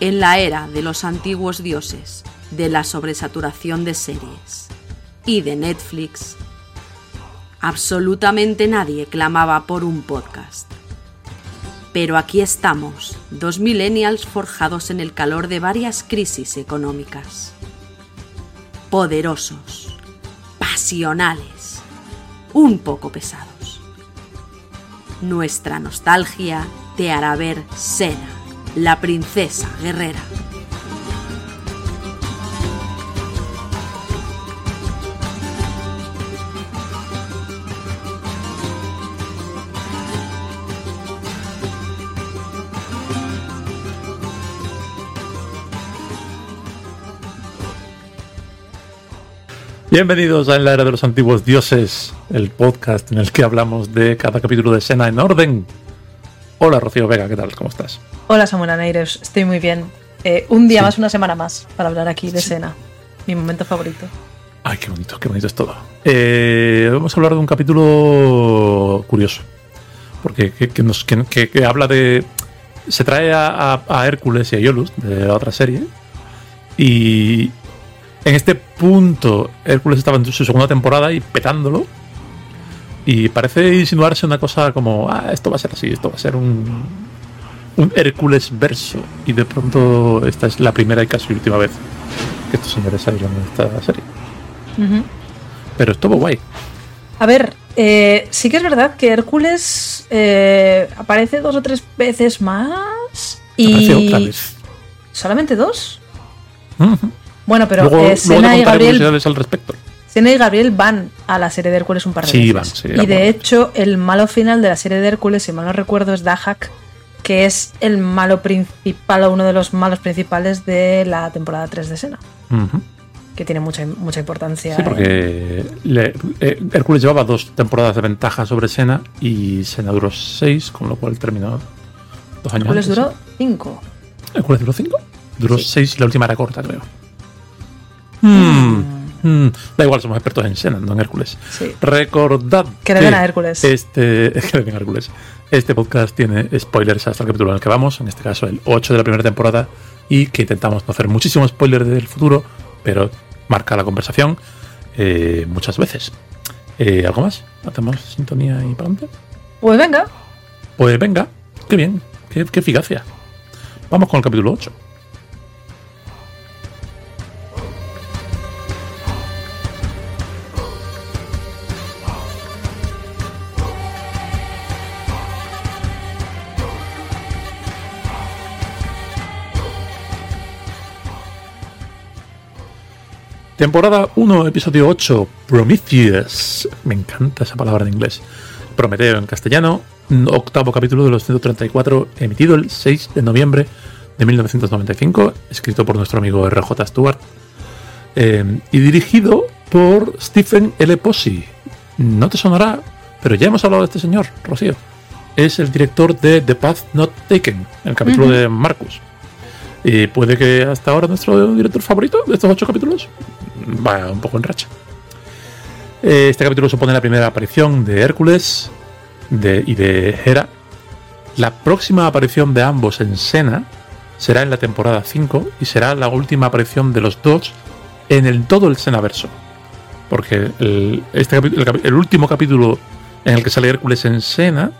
en la era de los antiguos dioses, de la sobresaturación de series y de Netflix, absolutamente nadie clamaba por un podcast. Pero aquí estamos, dos millennials forjados en el calor de varias crisis económicas. Poderosos, pasionales, un poco pesados. Nuestra nostalgia te hará ver Sena, la princesa guerrera. Bienvenidos a la era de los antiguos dioses, el podcast en el que hablamos de cada capítulo de escena en orden. Hola Rocío Vega, ¿qué tal? ¿Cómo estás? Hola Samuel Aneires, estoy muy bien. Eh, un día más, una semana más para hablar aquí de escena, mi momento favorito. Ay, qué bonito, qué bonito es todo. Eh, vamos a hablar de un capítulo curioso, porque que, nos, que, habla de... Se trae a, a Hércules y a Iolus de la otra serie y, en este punto, Hércules estaba en su segunda temporada y petándolo. Y parece insinuarse una cosa como, ah, esto va a ser así, esto va a ser un, un Hércules verso. Y de pronto esta es la primera y casi última vez que estos señores salen en esta serie. Pero estuvo guay. A ver, eh, sí que es verdad que Hércules eh, aparece dos o tres veces más. Y... Otra vez. ¿Solamente dos? Bueno, pero eh, Sena y Gabriel. Al respecto. Sena y Gabriel van a la serie de Hércules un par de sí, veces. Van, y de hecho, el malo final de la serie de Hércules, si mal no recuerdo, es Dahak, que es el malo principal o uno de los malos principales de la temporada 3 de Sena. Que tiene mucha, mucha importancia. Sí, porque eh, Hércules llevaba dos temporadas de ventaja sobre Sena y Sena duró seis, con lo cual terminó dos años. Hércules duró cinco. ¿Hércules duró cinco? Duró seis y la última era corta, creo. Hmm. Hmm. Da igual, somos expertos en Sena, no en Hércules. Recordad que, que a Hércules. Este, que le Hércules. Este podcast tiene spoilers hasta el capítulo en el que vamos, en este caso el 8 de la primera temporada, y que intentamos no hacer muchísimos spoilers del futuro, pero marca la conversación eh, muchas veces. Eh, ¿Algo más? ¿Hacemos sintonía y para adelante? Pues venga. Pues venga, qué bien, qué, qué eficacia. Vamos con el capítulo 8. Temporada 1, episodio 8, Prometheus. Me encanta esa palabra en inglés. Prometeo en castellano, octavo capítulo de los 134, emitido el 6 de noviembre de 1995, escrito por nuestro amigo RJ Stewart, eh, y dirigido por Stephen L. Posey. No te sonará, pero ya hemos hablado de este señor, Rocío. Es el director de The Path Not Taken, el capítulo de Marcus. Y puede que hasta ahora nuestro director favorito de estos ocho capítulos va un poco en racha. Eh, este capítulo supone la primera aparición de Hércules y de Hera. La próxima aparición de ambos en Sena será en la temporada 5 y será la última aparición de los dos en el, todo el Senaverso. Porque el, este, el, último capítulo en el que sale Hércules en Sena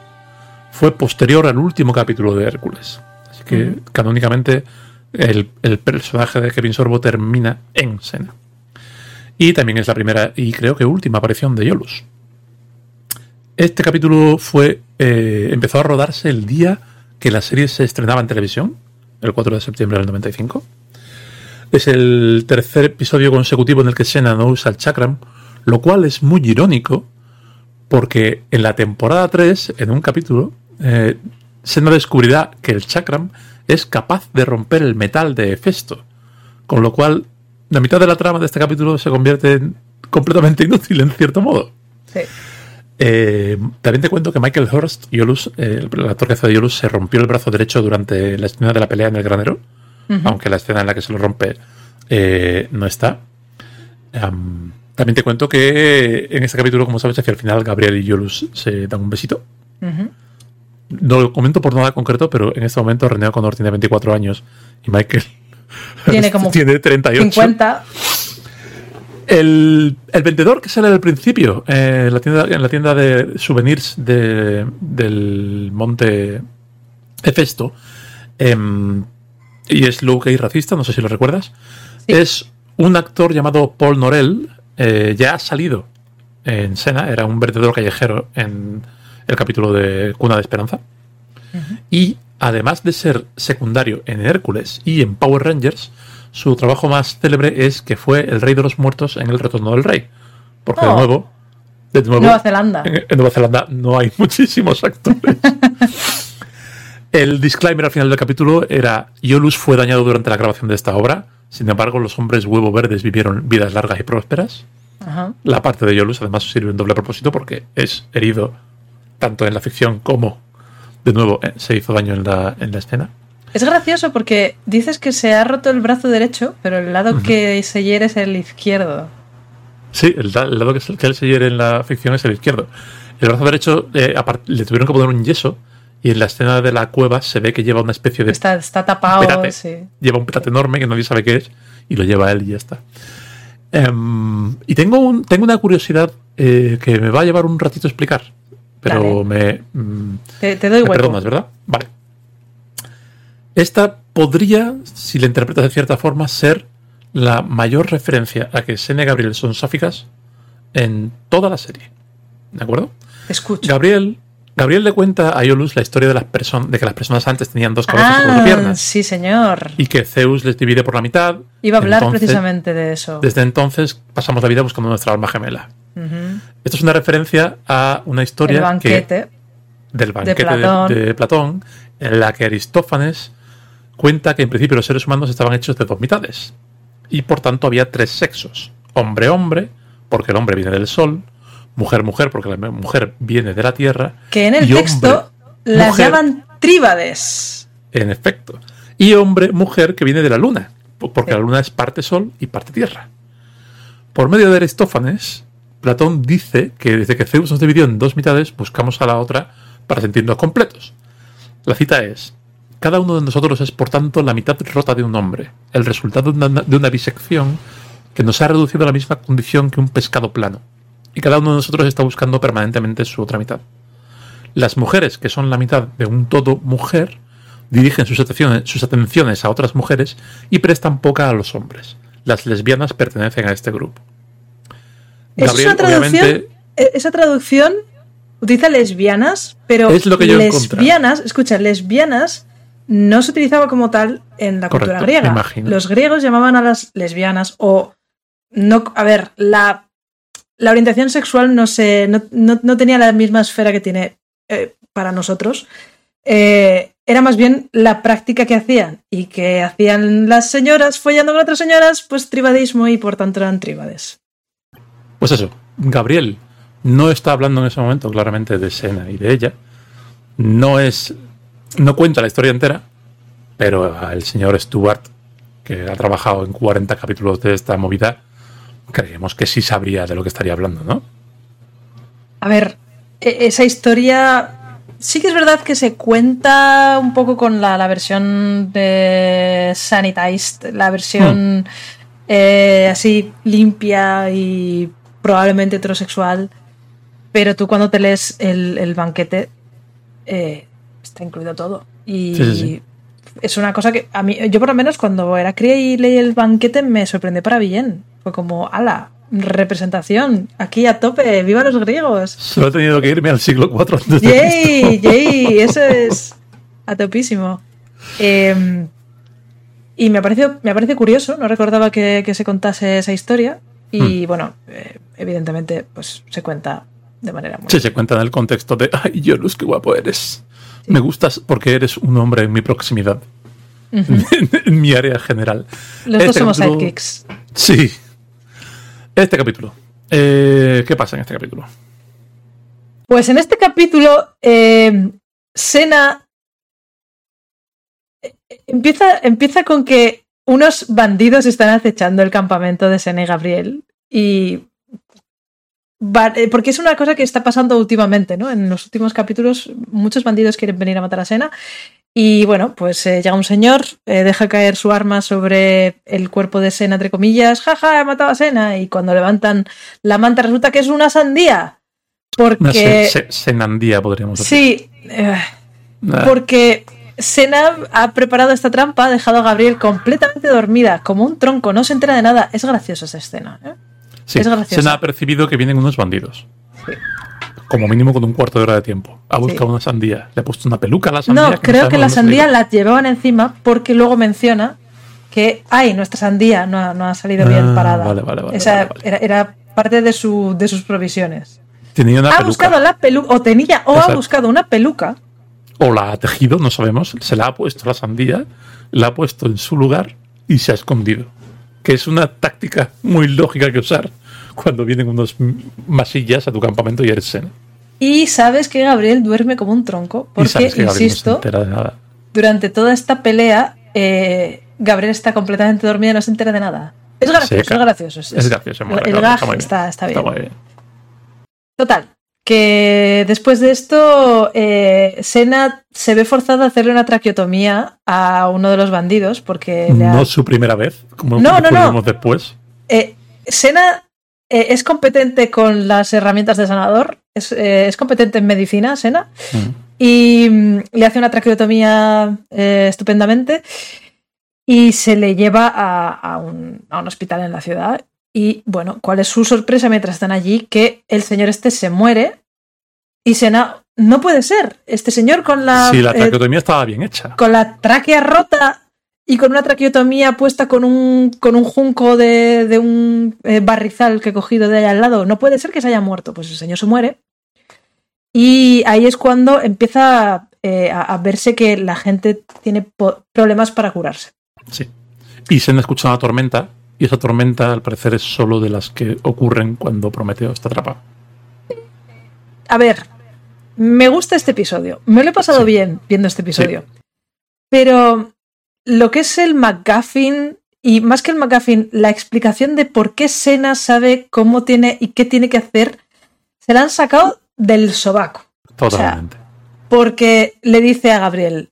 fue posterior al último capítulo de Hércules. Así que canónicamente el, el, personaje de Kevin Sorbo termina en Sena. Y también es la primera y creo que última aparición de Yolus. Este capítulo fue eh, empezó a rodarse el día que la serie se estrenaba en televisión, el 4 de septiembre del 95. Es el tercer episodio consecutivo en el que Sena no usa el chakram, lo cual es muy irónico porque en la temporada 3, en un capítulo, eh, Sena descubrirá que el chakram es capaz de romper el metal de Hefesto, con lo cual la mitad de la trama de este capítulo se convierte en completamente inútil en cierto modo. Sí. Eh, también te cuento que Michael Hurst, Yolus, eh, el actor que hace de Yolus, se rompió el brazo derecho durante la escena de la pelea en el granero, aunque la escena en la que se lo rompe eh, no está. también te cuento que en este capítulo, como sabes, hacia el final Gabriel y Yolus se dan un besito. no lo comento por nada concreto, pero en este momento René O'Connor tiene 24 años y Michael tiene como tiene 38. 50. El, vendedor que sale al principio eh, en, la tienda, en la tienda de souvenirs de, del monte Hefesto em, y es low y racista, no sé si lo recuerdas, es un actor llamado Paul Norell, eh, ya ha salido en Sena, era un vendedor callejero en el capítulo de Cuna de Esperanza. Y además de ser secundario en Hércules y en Power Rangers, su trabajo más célebre es que fue el rey de los muertos en El Retorno del Rey. Porque de, oh. nuevo, de nuevo. Nueva Zelanda. En, Nueva Zelanda no hay muchísimos actores. el disclaimer al final del capítulo era: Iolus fue dañado durante la grabación de esta obra. Sin embargo, los hombres huevo verdes vivieron vidas largas y prósperas. La parte de Iolus además sirve en doble propósito porque es herido tanto en la ficción como, de nuevo, eh, se hizo daño en la, en la escena. Es gracioso porque dices que se ha roto el brazo derecho, pero el lado que se hiere es el izquierdo. Sí, el, lado que, que, él se hiere en la ficción es el izquierdo. El brazo derecho eh, le tuvieron que poner un yeso y en la escena de la cueva se ve que lleva una especie de... Está, está tapado, Lleva un petate enorme que nadie sabe qué es y lo lleva él y ya está. Em, y tengo, un, tengo una curiosidad eh, que me va a llevar un ratito a explicar, pero me... Mm, te, doy me perdonas, ¿verdad? Vale. Esta podría, si la interpretas de cierta forma, ser la mayor referencia a que Sene y Gabriel son sáficas en toda la serie. ¿De acuerdo? Escucha. Gabriel, Gabriel le cuenta a Iolus la historia de las personas, de que las personas antes tenían dos cabezas y dos piernas. Sí, señor. Y que Zeus les divide por la mitad. Iba a hablar precisamente de eso. Desde entonces pasamos la vida buscando nuestra alma gemela. Esto es una referencia a una historia del banquete de Platón, en la que Aristófanes cuenta que en principio los seres humanos estaban hechos de dos mitades y por tanto había tres sexos, hombre-hombre, porque el hombre viene del sol, mujer-mujer, porque la mujer viene de la tierra. Que en el texto las llaman tríbades. En efecto. Y hombre-mujer que viene de la luna, porque la luna es parte sol y parte tierra. Por medio de Aristófanes, Platón dice que desde que Zeus nos dividió en dos mitades, buscamos a la otra para sentirnos completos. La cita es, cada uno de nosotros es, por tanto, la mitad rota de un hombre, el resultado de una, bisección que nos ha reducido a la misma condición que un pescado plano. Y cada uno de nosotros está buscando permanentemente su otra mitad. Las mujeres, que son la mitad de un todo mujer, dirigen sus atenciones a otras mujeres y prestan poca a los hombres. Las lesbianas pertenecen a este grupo. Gabriel, traducción, e, esa traducción utiliza lesbianas, pero es lo que lesbianas, escucha, lesbianas no se utilizaba como tal en la cultura griega. Los griegos llamaban a las lesbianas o no, a ver, la, la orientación sexual no, se, no, tenía la misma esfera que tiene eh, para nosotros. Eh, era más bien la práctica que hacían y que hacían las señoras follando con otras señoras, pues tribadismo y por tanto eran tríbades. Pues eso, Gabriel no está hablando en ese momento claramente de Sena y de ella. No es no cuenta la historia entera, pero el señor Stuart, que ha trabajado en 40 capítulos de esta movida, creemos que sí sabría de lo que estaría hablando, ¿no? A ver, e-, esa historia sí que es verdad que se cuenta un poco con la, versión de Sanitized, la versión hmm. eh, así limpia y probablemente heterosexual, pero tú cuando te lees el, banquete eh, está incluido todo. Y es una cosa que a mí, yo por lo menos cuando era cría y leí el banquete me sorprendió para bien. Fue como, ala, representación, aquí a tope, viva los griegos. Solo he tenido que irme al siglo IV antes ¡Yay! ¡Yay! Eso es a topísimo. Em, y me parece, me parece curioso, no recordaba que, se contase esa historia. Y hmm. bueno, eh, evidentemente, pues se cuenta de manera muy. Sí, se cuenta en el contexto de ¡Ay, Yolus, qué guapo eres! Me gustas porque eres un hombre en mi proximidad. en, mi área general. Los dos este somos sidekicks. Sí. Este capítulo. Eh, ¿Qué pasa en este capítulo? Pues en este capítulo, eh, Sena empieza, empieza con que unos bandidos están acechando el campamento de Sena y Gabriel. Y eh, porque es una cosa que está pasando últimamente, ¿no? En los últimos capítulos muchos bandidos quieren venir a matar a Sena y bueno, pues eh, llega un señor, eh, deja caer su arma sobre el cuerpo de Sena, entre comillas, jaja, he matado a Sena y cuando levantan la manta resulta que es una sandía. Porque... Una senandía, podríamos decir. Sí, porque Sena ha preparado esta trampa, ha dejado a Gabriel completamente dormida, como un tronco, no se entera de nada. Es graciosa esa escena. ¿eh? Sí, Sena ha percibido que vienen unos bandidos. Como mínimo con un cuarto de hora de tiempo. Ha buscado una sandía. Le ha puesto una peluca a la sandía. No, creo que la sandía la llevaban encima porque luego menciona que, ay, nuestra sandía no ha, salido bien ah, parada. Vale, vale, vale. Esa era, parte de, su, de sus provisiones. Tenía una ha buscado la peluca, o tenía, o ha buscado una peluca o la ha tejido, no sabemos, se la ha puesto la sandía, la ha puesto en su lugar y se ha escondido. Que es una táctica muy lógica que usar cuando vienen unos masillas a tu campamento y eres Sena. Y sabes que Gabriel duerme como un tronco, porque, insisto, durante toda esta pelea, eh, Gabriel está completamente dormido y no se entera de nada. Es gracioso, es gracioso. Es, gracioso. el gag está, está, bien. está bien. Total, que después de esto eh, Sena se ve forzada a hacerle una traqueotomía a uno de los bandidos porque no es su primera vez como no, no, no. después eh, Sena eh, es competente con las herramientas de sanador es, competente en medicina Sena mm. y mm, le hace una traqueotomía estupendamente y se le lleva a, un, a un hospital en la ciudad y bueno, ¿cuál es su sorpresa mientras están allí? Que el señor este se muere y Sena, no puede ser, este señor con la... Sí, la eh, traqueotomía estaba bien hecha. Con la tráquea rota y con una traqueotomía puesta con un, con un junco de, un eh, barrizal que he cogido de allá al lado. No puede ser que se haya muerto. Pues el señor se muere. Y ahí es cuando empieza eh, a, verse que la gente tiene problemas para curarse. Sí. Y se han escuchado una tormenta y esa tormenta, al parecer, es solo de las que ocurren cuando Prometeo está atrapado. A ver, me gusta este episodio. Me lo he pasado bien viendo este episodio. Pero lo que es el McGuffin, y más que el McGuffin, la explicación de por qué Sena sabe cómo tiene y qué tiene que hacer, se la han sacado del sobaco. Totalmente. porque le dice a Gabriel,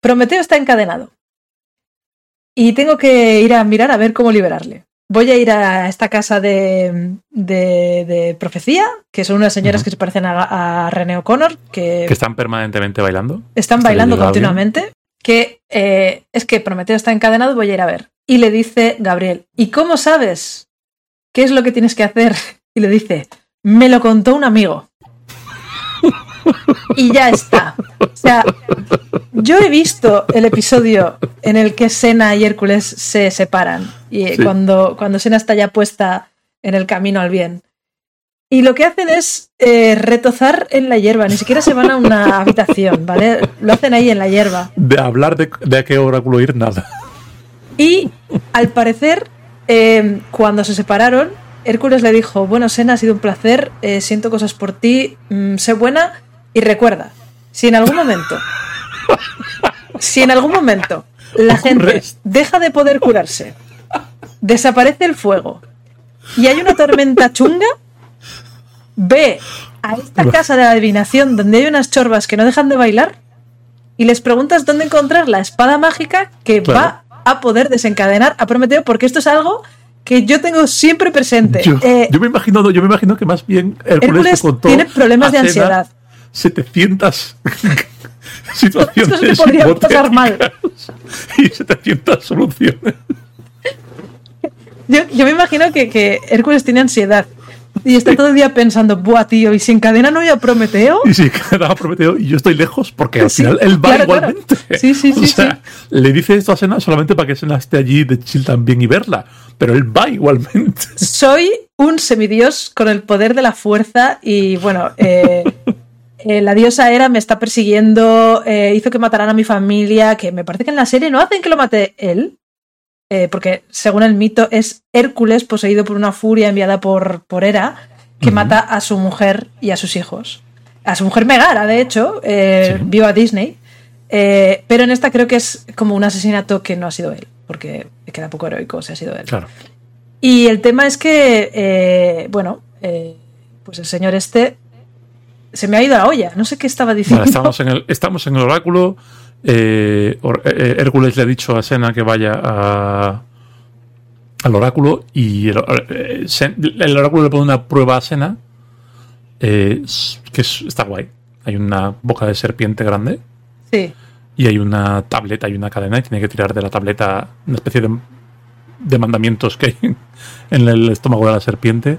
Prometeo está encadenado y tengo que ir a mirar a ver cómo liberarle. Voy a ir a esta casa de, de, profecía, que son unas señoras que se parecen a, René O'Connor. Que, que, están permanentemente bailando. Están bailando continuamente. Que eh, es que Prometeo está encadenado, voy a ir a ver. Y le dice Gabriel, ¿y cómo sabes qué es lo que tienes que hacer? Y le dice, me lo contó un amigo. y ya está. O sea, yo he visto el episodio en el que Sena y Hércules se separan y cuando, cuando Sena está ya puesta en el camino al bien. Y lo que hacen es eh, retozar en la hierba, ni siquiera se van a una habitación, ¿vale? Lo hacen ahí en la hierba. De hablar de, de a qué oráculo ir, nada. Y al parecer, eh, cuando se separaron, Hércules le dijo, bueno, Sena, ha sido un placer, eh, siento cosas por ti, mm, sé buena y recuerda, si en algún momento, si en algún momento la gente deja de poder curarse, desaparece el fuego y hay una tormenta chunga, ve a esta casa de adivinación donde hay unas chorbas que no dejan de bailar y les preguntas dónde encontrar la espada mágica que va a poder desencadenar a Prometeo, porque esto es algo que yo tengo siempre presente. Yo, eh, me imagino, yo me imagino que más bien Hércules, tiene problemas de ansiedad. 700 situaciones. Esto se podría pasar mal. Y 700 soluciones. Yo, yo me imagino que, que, Hércules tiene ansiedad. Y está todo el día pensando, buah, tío, ¿y si encadena no a Prometeo? Y si encadena a Prometeo y yo estoy lejos, porque al final él va igualmente. Sí, sí, sí. O sea, le dice esto a Sena solamente para que Sena esté allí de chill también y verla, pero él va igualmente. Soy un semidios con el poder de la fuerza y bueno, eh, eh, la diosa Hera me está persiguiendo, eh, hizo que mataran a mi familia, que me parece que en la serie no hacen que lo mate él, eh, porque según el mito es Hércules poseído por una furia enviada por, por Hera, que mata a su mujer y a sus hijos. A su mujer Megara, de hecho, viva Disney. pero en esta creo que es como un asesinato que no ha sido él, porque queda poco heroico si ha sido él. Claro. Y el tema es que, bueno, pues el señor este se me ha ido la olla. No sé qué estaba diciendo. estamos, en el, estamos en el oráculo. Eh, eh, Hércules le ha dicho a Sena que vaya a, al oráculo y el, el, oráculo le pone una prueba a Sena que está guay. Hay una boca de serpiente grande. Sí. Y hay una tableta y una cadena y tiene que tirar de la tableta una especie de, de mandamientos que hay en el estómago de la serpiente.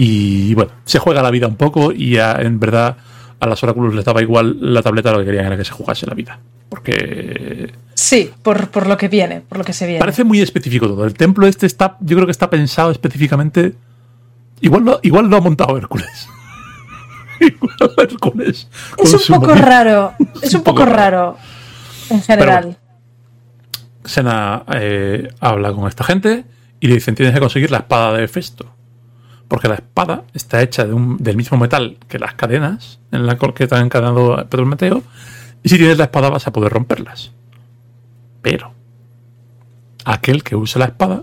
Y bueno, se juega la vida un poco y en verdad a las oráculos les daba igual la tableta, lo que querían era que se jugase la vida. Porque. Sí, por, por, lo que viene, por lo que se viene. Parece muy específico todo. El templo este está, yo creo que está pensado específicamente. Igual lo, igual lo ha montado Hércules. igual Hércules. Es un poco raro. Es un, poco, raro. En general. Sena eh, habla con esta gente y le dicen: Tienes que conseguir la espada de Festo. Porque la espada está hecha de un, del mismo metal que las cadenas en la que está encadenado Prometeo y si tienes la espada vas a poder romperlas. Pero aquel que use la espada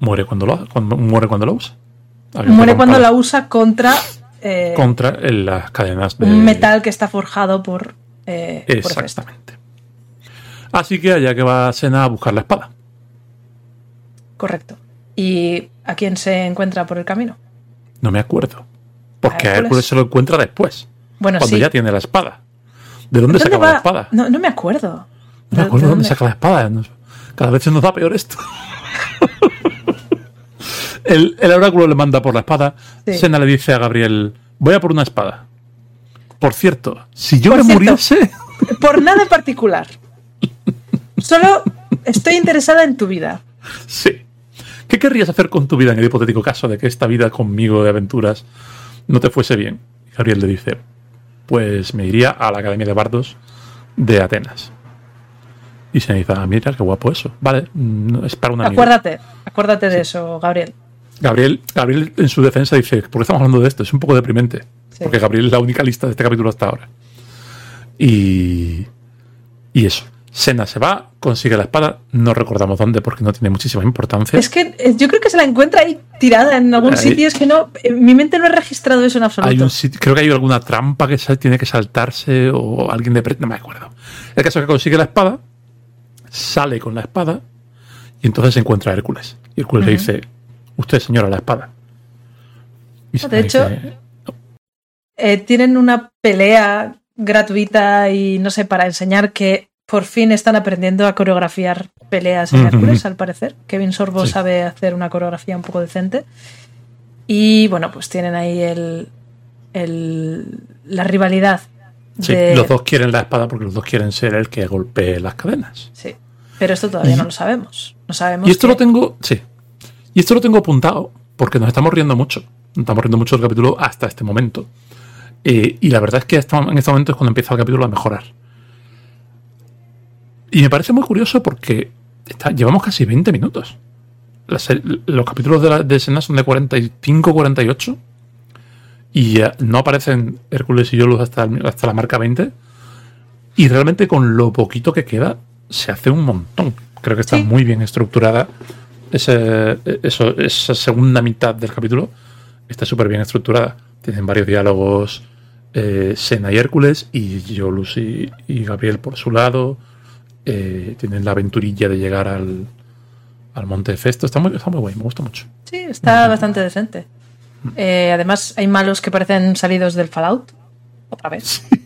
muere cuando lo, cuando, muere cuando lo usa. muere cuando la usa contra... Eh, contra las cadenas de... Un metal que está forjado por... Eh, Exactamente. Así que allá que va Sena a buscar la espada. Correcto. ¿Y a quién se encuentra por el camino? No me acuerdo. Porque a Hércules, se lo encuentra después. Bueno, cuando ya tiene la espada. ¿De dónde, saca la espada? No, me acuerdo. No me acuerdo de dónde, saca la espada. Cada vez se nos da peor esto. el, oráculo le manda por la espada. Sena le dice a Gabriel: Voy a por una espada. Por cierto, si yo me muriese. Por nada en particular. Solo estoy interesada en tu vida. Sí. ¿Qué querrías hacer con tu vida en el hipotético caso de que esta vida conmigo de aventuras no te fuese bien? Gabriel le dice: pues me iría a la Academia de Bardos de Atenas. Y se me dice, ah, mira, qué guapo eso. Vale, es para una Acuérdate, acuérdate de eso, Gabriel. Gabriel. Gabriel en su defensa dice, ¿por qué estamos hablando de esto? Es un poco deprimente. Porque Gabriel es la única lista de este capítulo hasta ahora. Y, y eso. Sena se va, consigue la espada, no recordamos dónde porque no tiene muchísima importancia. Es que eh, yo creo que se la encuentra ahí tirada en algún sitio, es que no, eh, mi mente no ha registrado eso en absoluto. creo que hay alguna trampa que tiene que saltarse o alguien de... No me acuerdo. El caso es que consigue la espada, sale con la espada y entonces se encuentra a Hércules. Y Hércules le dice, usted señora la espada. de hecho, eh, tienen una pelea gratuita y no sé, para enseñar que por fin están aprendiendo a coreografiar peleas en Hércules, al parecer. Kevin Sorbo sabe hacer una coreografía un poco decente. Y bueno, pues tienen ahí el, la rivalidad. Sí, los dos quieren la espada porque los dos quieren ser el que golpee las cadenas. Sí, pero esto todavía no lo sabemos. No sabemos. Y esto lo tengo, sí. Y esto lo tengo apuntado porque nos estamos riendo mucho. Nos estamos riendo mucho del capítulo hasta este momento. Eh, y la verdad es que en este momento es cuando empieza el capítulo a mejorar. Y me parece muy curioso porque llevamos casi 20 minutos. los capítulos de, la, de Sena son de 45, 48. Y no aparecen Hércules y Yolus hasta, hasta la marca 20. Y realmente con lo poquito que queda, se hace un montón. Creo que está muy bien estructurada. Ese, eso, esa segunda mitad del capítulo está súper bien estructurada. Tienen varios diálogos eh, Sena y Hércules y Yolus y Gabriel por su lado eh, tienen la aventurilla de llegar al, al Monte Festo. Está muy, está muy guay, me gusta mucho. Sí, está bastante decente. Eh, además, hay malos que parecen salidos del Fallout. Otra vez.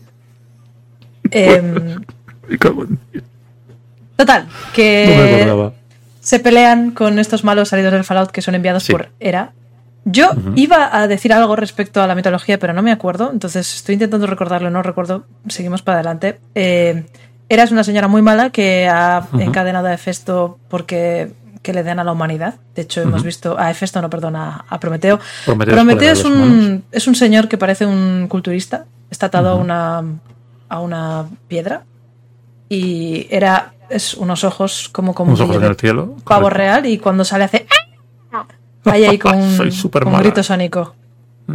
Em, total, que se pelean con estos malos salidos del Fallout que son enviados por Era. Yo iba a decir algo respecto a la mitología, pero no me acuerdo, entonces estoy intentando recordarlo, no recuerdo. Seguimos para adelante. Eh, Eras una señora muy mala que ha encadenado a Hefesto porque que le den a la humanidad. De hecho, hemos visto a Hefesto, no, perdona, a Prometeo. Prometeo, es, un, es un señor que parece un culturista. Está atado a, una, a una piedra. Y era es unos ojos como como unos ojos en el cielo. Pavo real y cuando sale hace vaya ahí con, un grito sónico.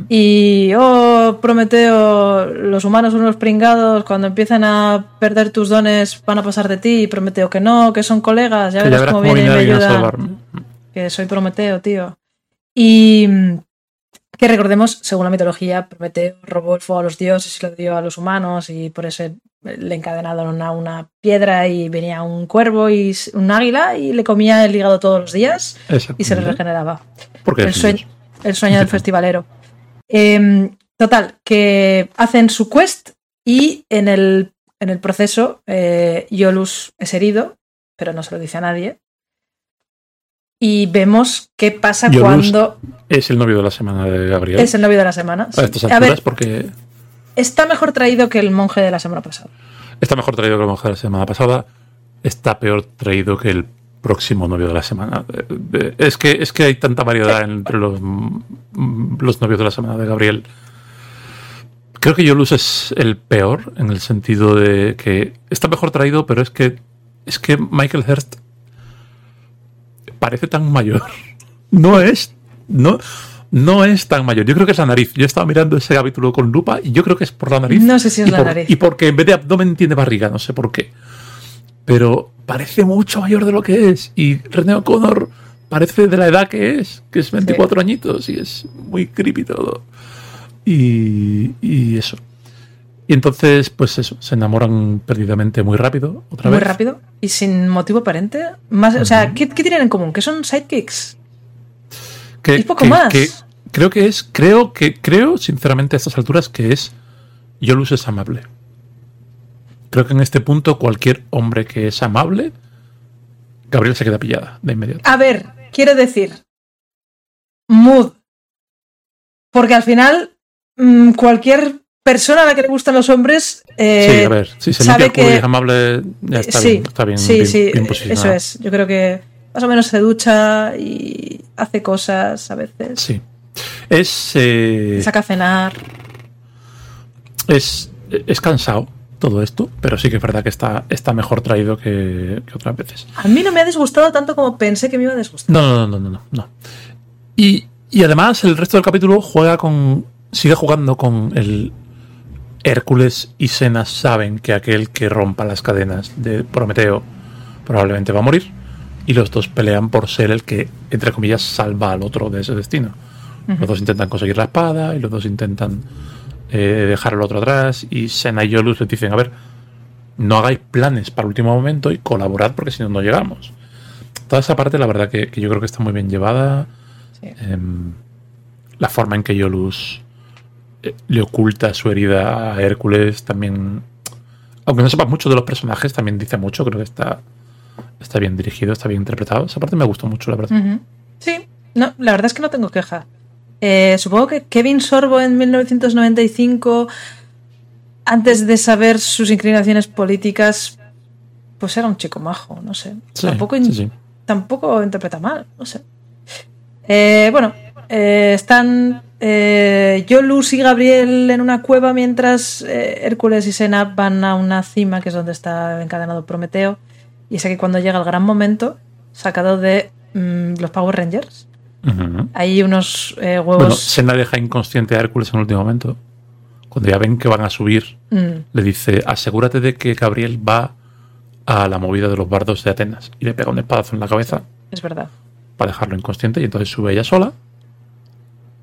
Y, oh, Prometeo, los humanos son unos pringados, cuando empiezan a perder tus dones van a pasar de ti, y Prometeo que no, que son colegas, ya verás, cómo viene y me ayuda. Que soy Prometeo, tío. Y Que recordemos, según la mitología, Prometeo robó el fuego a los dioses y lo dio a los humanos y por eso le encadenaron a una piedra y venía un cuervo y un águila y le comía el hígado todos los días y se le regeneraba. Porque el, sueño, el sueño del festivalero. Em, total, que hacen su quest y en el, en el proceso eh, Yolus es herido, pero no se lo dice a nadie y vemos qué pasa cuando. Es el novio de la semana de Gabriel. Es el novio de la semana. A ver, porque. Está mejor traído que el monje de la semana pasada. Está mejor traído que el monje de la semana pasada. Está peor traído que el próximo novio de la semana. Es que, es que hay tanta variedad entre los, los novios de la semana de Gabriel. Creo que Yolus es el peor en el sentido de que está mejor traído, pero es que es que Michael Hurst parece tan mayor. No es. No, no es tan mayor. Yo creo que es la nariz. Yo estaba mirando ese capítulo con lupa y yo creo que es por la nariz. No sé si es la nariz. Y porque en vez de abdomen tiene barriga, no sé por qué. Pero parece mucho mayor de lo que es. Y René O'Connor parece de la edad que es, que es 24 añitos y es muy creepy todo. Y, y eso. Y entonces, pues eso, se enamoran perdidamente muy rápido, otra vez. Muy rápido y sin motivo aparente. Más, O sea, ¿qué, tienen en común? ¿Que son sidekicks? Que, poco más. creo que es, creo que, creo, sinceramente, a estas alturas, que es Yolus es amable. Creo que en este punto, cualquier hombre que es amable, Gabriel se queda pillada de inmediato. A ver, quiero decir, mood. Porque al final, mm, cualquier persona a la que le gustan los hombres. Eh, sí, a ver, si se sabe que es amable, ya está bien, está bien, sí, sí, Eso es. Yo creo que más o menos se ducha y hace cosas a veces. Sí. Es. Eh, saca a cenar. Es, es cansado todo esto, pero sí que es verdad que está, está mejor traído que, otras veces. A mí no me ha disgustado tanto como pensé que me iba a disgustar. No, no, no, no, no. no. Y, y además el resto del capítulo juega con. sigue jugando con el, Hércules y Sena saben que aquel que rompa las cadenas de Prometeo probablemente va a morir y los dos pelean por ser el que, entre comillas, salva al otro de ese destino. Los dos intentan conseguir la espada y los dos intentan eh, dejar al otro atrás y Sena y Yolus les dicen, a ver, no hagáis planes para el último momento y colaborad porque si no, no llegamos. Toda esa parte, la verdad que, yo creo que está muy bien llevada. Em, la forma en que Yolus eh, le oculta su herida a Hércules también. Aunque no sepas mucho de los personajes, también dice mucho. Creo que está, está bien dirigido, está bien interpretado. Esa parte me gustó mucho, la verdad. Sí, no, la verdad es que no tengo queja. Eh, supongo que Kevin Sorbo en 1995, antes de saber sus inclinaciones políticas, pues era un chico majo, no sé. tampoco, tampoco interpreta mal, no sé. Eh, bueno, están eh, Yolus y Gabriel en una cueva mientras eh, Hércules y Sena van a una cima que es donde está encadenado Prometeo. Y es aquí cuando llega el gran momento sacado de mm, los Power Rangers. Hay unos eh, huevos. Bueno, Sena deja inconsciente a Hércules en el último momento. Cuando ya ven que van a subir, mm. le dice: Asegúrate de que Gabriel va a la movida de los bardos de Atenas. Y le pega un espadazo en la cabeza. Es verdad. Para dejarlo inconsciente. Y entonces sube ella sola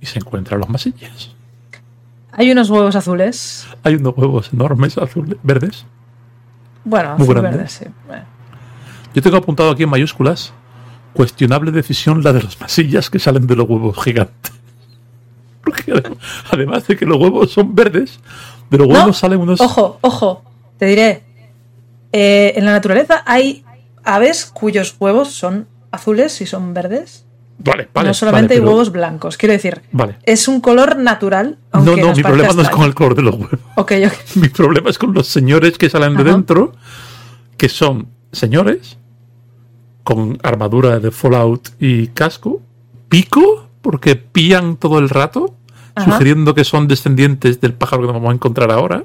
y se encuentran los masillas. Hay unos huevos azules. Hay unos huevos enormes azules, verdes. Bueno, azul verdes, sí. Yo tengo apuntado aquí en mayúsculas cuestionable decisión la de las masillas que salen de los huevos gigantes. Porque además de que los huevos son verdes, de los huevos salen unos. Ojo, ojo, te diré. Eh, en la naturaleza hay aves cuyos huevos son azules y son verdes. Vale, No solamente hay huevos blancos. Quiero decir, es un color natural. no, no, mi problema no es con el color de los huevos. Okay, Mi problema es con los señores que salen de dentro, que son señores con armadura de Fallout y casco, pico, porque pían todo el rato, sugiriendo que son descendientes del pájaro que nos vamos a encontrar ahora.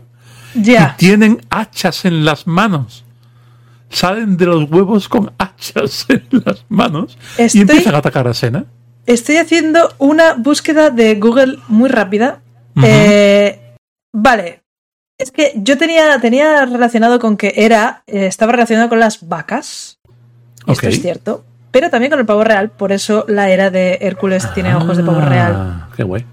Y tienen hachas en las manos salen de los huevos con hachas en las manos y empiezan a atacar a Sena. Estoy haciendo una búsqueda de Google muy rápida. Eh, vale. Es que yo tenía, tenía relacionado con que era. Eh, estaba relacionado con las vacas. Esto es cierto. Pero también con el pavo real. Por eso la era de Hércules tiene ojos de pavo real. Ah, qué guay.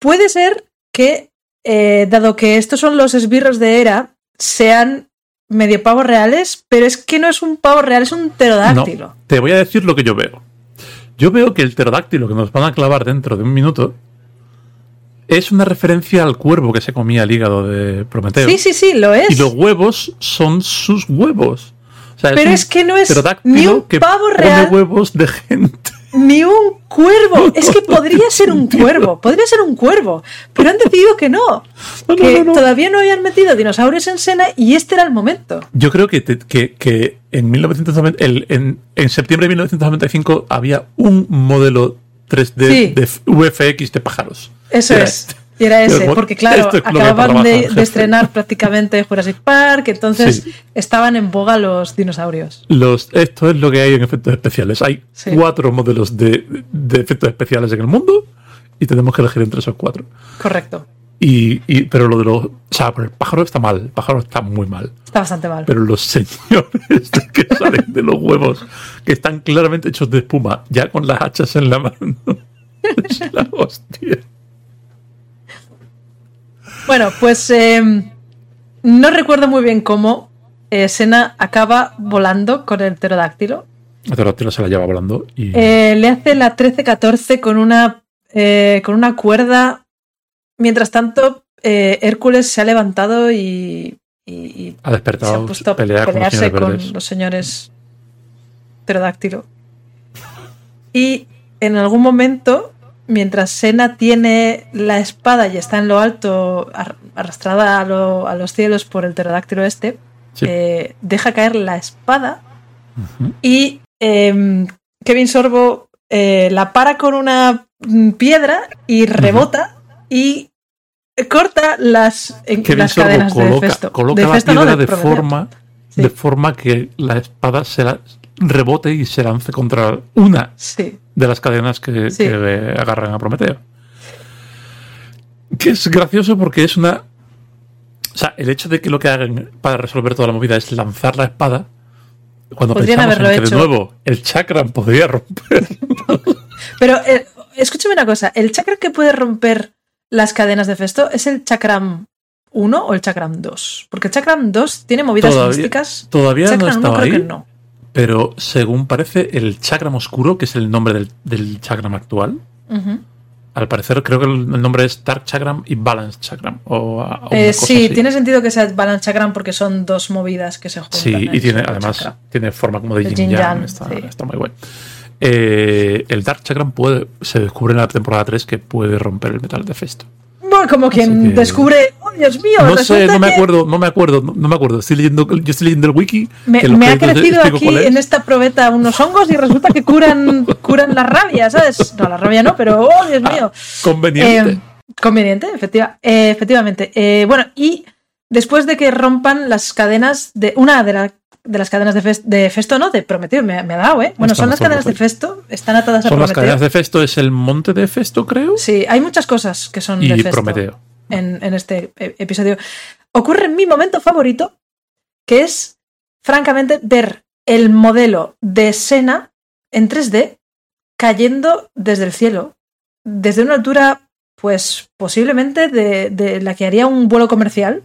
puede ser que, eh, dado que estos son los esbirros de Era, sean medio pavos reales, pero es que no es un pavo real, es un pterodáctilo. te voy a decir lo que yo veo. Yo veo que el pterodáctilo que nos van a clavar dentro de un minuto es una referencia al cuervo que se comía el hígado de Prometeo. Sí, sí, sí, lo es. Y los huevos son sus huevos. Pero es, que no es ni un pavo real. huevos de gente. Ni un cuervo. Es que podría ser un cuervo. Podría ser un cuervo. Pero han decidido que no. que todavía no habían metido dinosaurios en Sena y este era el momento. Yo creo que, que, en, 1990, en, en, septiembre de 1995 había un modelo 3D de VFX de pájaros. Eso es. Este. Y era ese, porque claro, acababan de, estrenar prácticamente Jurassic Park, entonces estaban en boga los dinosaurios. Los, esto es lo que hay en efectos especiales. Hay cuatro modelos de, efectos especiales en el mundo y tenemos que elegir entre esos cuatro. Correcto. Y, pero lo de los. O sea, pero el pájaro está mal. El pájaro está muy mal. Está bastante mal. Pero los señores que salen de los huevos, que están claramente hechos de espuma, ya con las hachas en la mano. es la hostia. Bueno, pues em, no recuerdo muy bien cómo eh, Sena acaba volando con el pterodáctilo. El pterodáctilo se la lleva volando y... Eh, le hace la 13-14 con una, eh, con una cuerda. Mientras tanto, Hércules se ha levantado y, ha despertado se ha puesto a pelearse con, los señores pterodáctilo. Y en algún momento mientras Sena tiene la espada y está en lo alto, arrastrada a, los cielos por el pterodáctilo este, eh, deja caer la espada y em, Kevin Sorbo eh, la para con una piedra y rebota y corta las, las cadenas de Festo. Coloca la piedra de, forma, de forma que la espada se la, rebote y se lance contra una de las cadenas que, agarran a Prometeo. Que es gracioso porque es una. O sea, el hecho de que lo que hagan para resolver toda la movida es lanzar la espada. Cuando pensamos en que de nuevo el chakram podría romper. Pero eh, escúchame una cosa: ¿el chakram que puede romper las cadenas de Festo es el chakram 1 o el chakram 2? Porque el chakram 2 tiene movidas místicas. Todavía no está ahí. no. Pero según parece, el chakram oscuro, que es el nombre del, del chakram actual, al parecer creo que el, nombre es Dark Chakram y Balance Chakram. O, eh, sí, tiene sentido que sea Balance Chakram porque son dos movidas que se juntan. Sí, y tiene además tiene forma como de Yin Yang. Está, está, muy bueno. Eh, el Dark Chakram puede, se descubre en la temporada 3 que puede romper el metal de Festo como quien descubre, oh Dios mío, no sé, no me acuerdo, no me acuerdo, no me acuerdo. Estoy leyendo, yo estoy leyendo el wiki. Me, ha crecido aquí en esta probeta unos hongos y resulta que curan, curan la rabia, ¿sabes? No, la rabia no, pero oh Dios mío. conveniente. Eh, conveniente, efectiva, eh, efectivamente. Eh, bueno, y después de que rompan las cadenas de una de las de las cadenas de, Festo, ¿no? De Prometeo, me, ha dado, ¿eh? Bueno, son las cadenas de Festo, están atadas a Prometeo. Son las cadenas de Festo, es el monte de Festo, creo. Sí, hay muchas cosas que son de Festo Prometeo. En, en este e, episodio. Ocurre mi momento favorito, que es, francamente, ver el modelo de Sena en 3D cayendo desde el cielo, desde una altura, pues posiblemente de, de la que haría un vuelo comercial.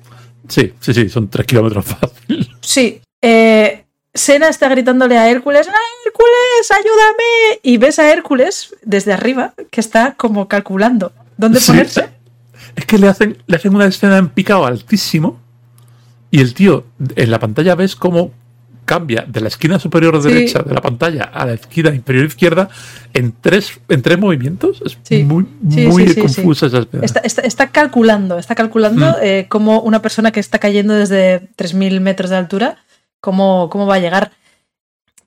Sí, sí, sí, son tres kilómetros fácil. Sí, eh, Sena está gritándole a Hércules, Hércules, ayúdame! Y ves a Hércules desde arriba que está como calculando dónde ponerse. Es que le hacen, le hacen una escena en picado altísimo y el tío en la pantalla ves cómo cambia de la esquina superior derecha de la pantalla a la esquina inferior izquierda en tres, en tres movimientos. Es muy, muy confusa esa está, está, calculando, está calculando mm. eh, cómo una persona que está cayendo desde 3.000 metros de altura cómo, va a llegar.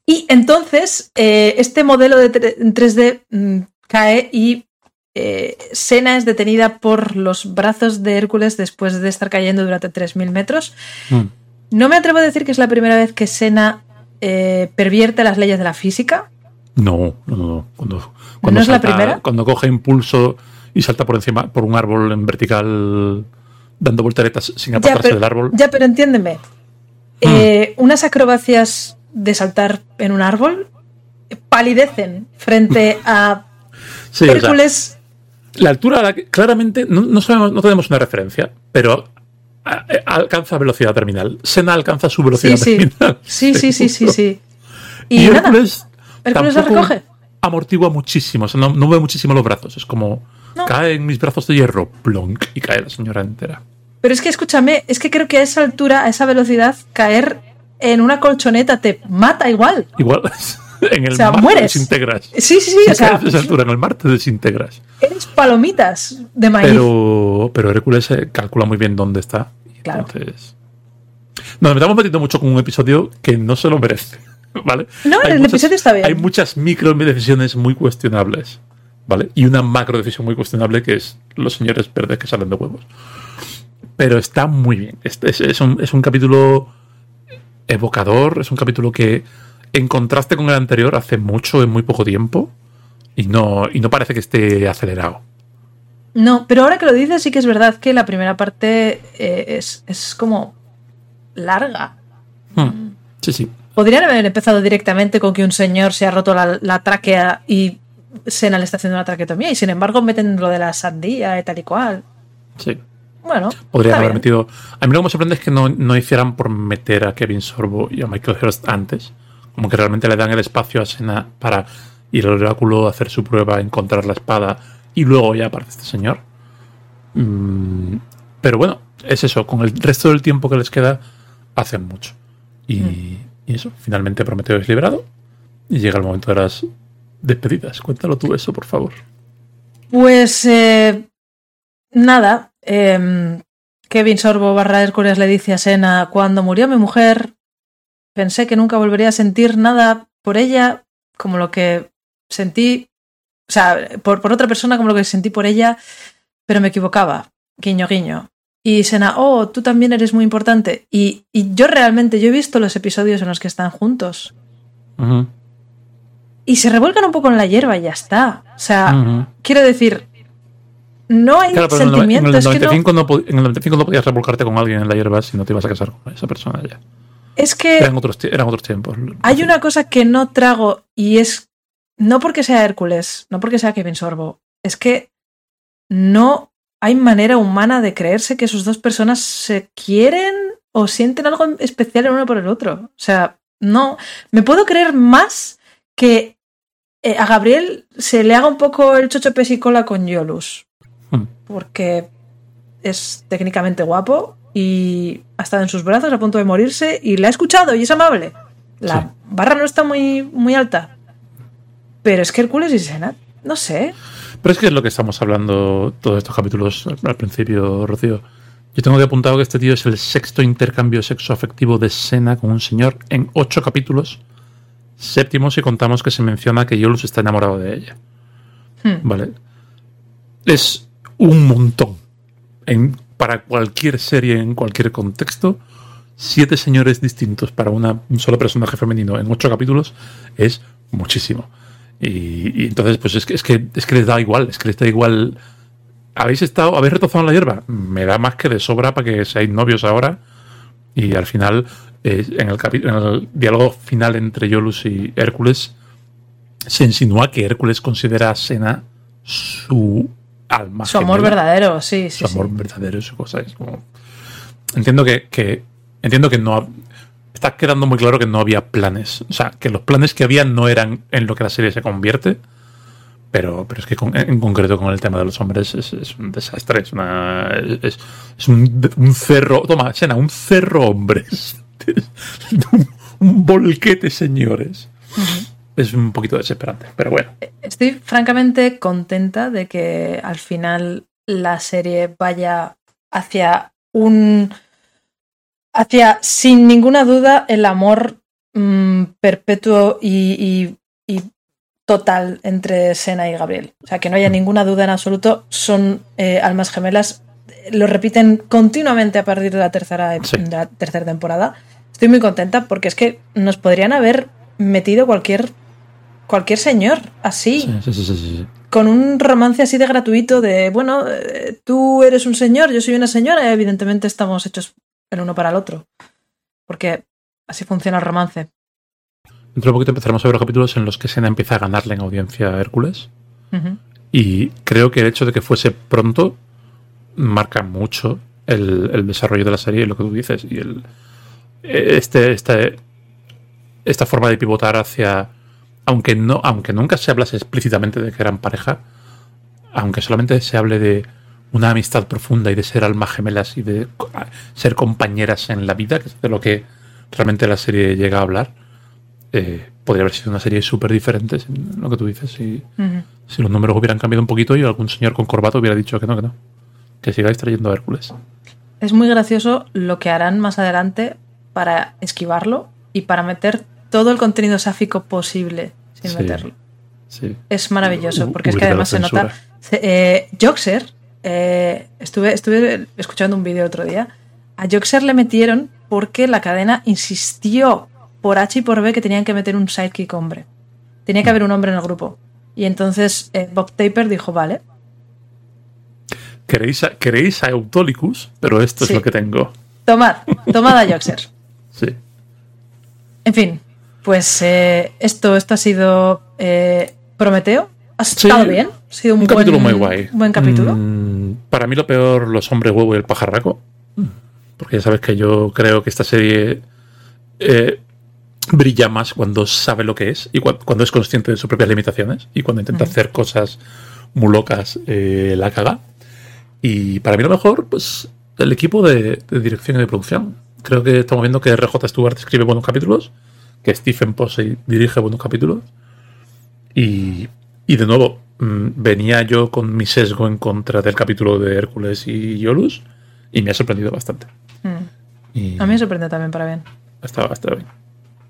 Y entonces, eh, este modelo de 3D mm, cae y eh, Sena es detenida por los brazos de Hércules después de estar cayendo durante 3.000 metros. Mm. No me atrevo a decir que es la primera vez que Sena eh, pervierte las leyes de la física. No, no, no. Cuando, cuando es la primera? Cuando coge impulso y salta por encima, por un árbol en vertical, dando volteretas sin apartarse del árbol. Ya, pero entiéndeme. Eh, unas acrobacias de saltar en un árbol palidecen frente a Hércules la altura, claramente, no, sabemos, no tenemos una referencia, pero alcanza velocidad terminal. Sena alcanza su velocidad terminal. Sí, sí, sí, sí, sí. Y, Hércules, Hércules la recoge. Amortigua muchísimo, no, no mueve muchísimo los brazos. Es como cae en mis brazos de hierro, plonk, y cae la señora entera. Pero es que escúchame, es que creo que a esa altura, a esa velocidad, caer en una colchoneta te mata igual. Igual. en el mar te desintegras. Sí, sí, sí. O sea, a esa altura, en el mar te desintegras. Eres palomitas de maíz. Pero, pero Hércules calcula muy bien dónde está. Claro. Entonces. Nos estamos metiendo mucho con un episodio que no se lo merece. ¿Vale? No, el episodio está bien. Hay muchas micro decisiones muy cuestionables. ¿Vale? Y una macro decisión muy cuestionable que es los señores verdes que salen de huevos. Pero está muy bien. Este es, un, es un capítulo evocador, es un capítulo que en contraste con el anterior hace mucho en muy poco tiempo y no, y no parece que esté acelerado. No, pero ahora que lo dices sí que es verdad que la primera parte eh, es, como larga. Hmm. Sí, sí. Podrían haber empezado directamente con que un señor se ha roto la, tráquea y Sena le está haciendo una traquetomía y sin embargo meten lo de la sandía y tal y cual. Sí. Bueno. Podrían haber metido. A mí lo que me sorprende es que no, no hicieran por meter a Kevin Sorbo y a Michael Hurst antes como que realmente le dan el espacio a Sena para ir al oráculo, hacer su prueba, encontrar la espada y luego ya aparece este señor. Mm, pero bueno, es eso, con el resto del tiempo que les queda, hacen mucho. Y, mm. eso, finalmente Prometeo es liberado y llega el momento de las despedidas. Cuéntalo tú eso, por favor. Pues eh, nada, em, Kevin Sorbo barra Hércules le dice a Sena, cuando murió mi mujer, Pensé que nunca volvería a sentir nada por ella como lo que sentí, o sea, por, por otra persona como lo que sentí por ella, pero me equivocaba. Guiño, guiño. Y Sena, oh, tú también eres muy importante. Y, yo realmente, yo he visto los episodios en los que están juntos. Y se revuelcan un poco en la hierba y ya está. O sea, quiero decir, no hay sentimientos. En el, 95 no, en el 95 no podías revolcarte con alguien en la hierba si no te ibas a casar con esa persona ya. Es que. Eran otros, eran otros tiempos. Hay una cosa que no trago y es. No porque sea Hércules, no porque sea Kevin Sorbo, es que no hay manera humana de creerse que sus dos personas se quieren o sienten algo especial el uno por el otro. O sea, no. Me puedo creer más que eh, a Gabriel se le haga un poco el chocho pesicola con Yolus. Porque es técnicamente guapo y ha estado en sus brazos a punto de morirse y la ha escuchado y es amable. La barra no está muy, muy alta. Pero es que Hércules y Senat, no sé. Pero es que es lo que estamos hablando todos estos capítulos al principio, Rocío. Yo tengo que apuntado que este tío es el sexto intercambio sexoafectivo de Sena con un señor en ocho capítulos. Séptimo si contamos que se menciona que Yolus está enamorado de ella. Hmm. Vale. Es un montón. En para cualquier serie en cualquier contexto, siete señores distintos para una, un solo personaje femenino en ocho capítulos es muchísimo. Y, entonces, pues es que, es que, es que les da igual, es que les da igual. ¿Habéis estado, habéis retozado en la hierba? Me da más que de sobra para que seáis novios ahora. Y al final, eh, en, el en el diálogo final entre Yolus y Hércules, se insinúa que Hércules considera a Sena su su amor verdadero, sí, sí. Su amor verdadero, su cosa. Es como... Entiendo que, Entiendo que no. Está quedando muy claro que no había planes. O sea, que los planes que había no eran en lo que la serie se convierte. Pero, pero es que en concreto con el tema de los hombres es, un desastre. Es, una, es, un, cerro. Toma, Sena, un cerro hombres. un, bolquete, señores es un poquito desesperante, pero bueno. Estoy francamente contenta de que al final la serie vaya hacia un. hacia, sin ninguna duda, el amor mm, perpetuo y, total entre Sena y Gabriel. O sea, que no haya ninguna duda en absoluto, son eh, almas gemelas. Lo repiten continuamente a partir de la tercera, de la tercera temporada. Estoy muy contenta porque es que nos podrían haber metido cualquier cualquier señor así. Sí, sí, sí, con un romance así de gratuito de, bueno, eh, tú eres un señor, yo soy una señora, evidentemente estamos hechos el uno para el otro. Porque así funciona el romance. Dentro de poquito empezaremos a ver los capítulos en los que Sena empieza a ganarle en audiencia a Hércules. Y creo que el hecho de que fuese pronto marca mucho el, desarrollo de la serie y lo que tú dices. Y el, este, este, esta forma de pivotar hacia. Aunque, no, aunque nunca se hablase explícitamente de que eran pareja, aunque solamente se hable de una amistad profunda y de ser almas gemelas y de ser compañeras en la vida, que es de lo que realmente la serie llega a hablar, eh, podría haber sido una serie súper diferente, lo que tú dices, si, si los números hubieran cambiado un poquito y algún señor con corbato hubiera dicho que no, que no, que sigáis trayendo a Hércules. Es muy gracioso lo que harán más adelante para esquivarlo y para meter todo el contenido sáfico posible sin meterlo. Es maravilloso, porque es que además se nota. Eh, Joxer, eh, estuve, estuve escuchando un vídeo otro día. A Joxer le metieron porque la cadena insistió por H y por B que tenían que meter un sidekick hombre. Tenía que haber un hombre en el grupo. Y entonces eh, Bob Taper dijo, vale. Queréis a, queréis a Autolicus, pero esto es lo que tengo. Tomad, tomad a Joxer. sí. En fin, pues eh, esto, esto ha sido eh, Prometeo. ¿Ha estado bien? Ha sido un, capítulo muy guay. buen capítulo. Mm, para mí lo peor, los hombres huevo y el pajarraco. Porque ya sabes que yo creo que esta serie eh, brilla más cuando sabe lo que es y cuando es consciente de sus propias limitaciones y cuando intenta hacer cosas muy locas la caga. Y para mí lo mejor, pues el equipo de, de dirección y de producción. Creo que estamos viendo que RJ Stewart escribe buenos capítulos que Stephen Posey dirige buenos capítulos. Y, de nuevo, mm, venía yo con mi sesgo en contra del capítulo de Hércules y Yolus y me ha sorprendido bastante. Mm. A mí me sorprende también para bien. Está, bien.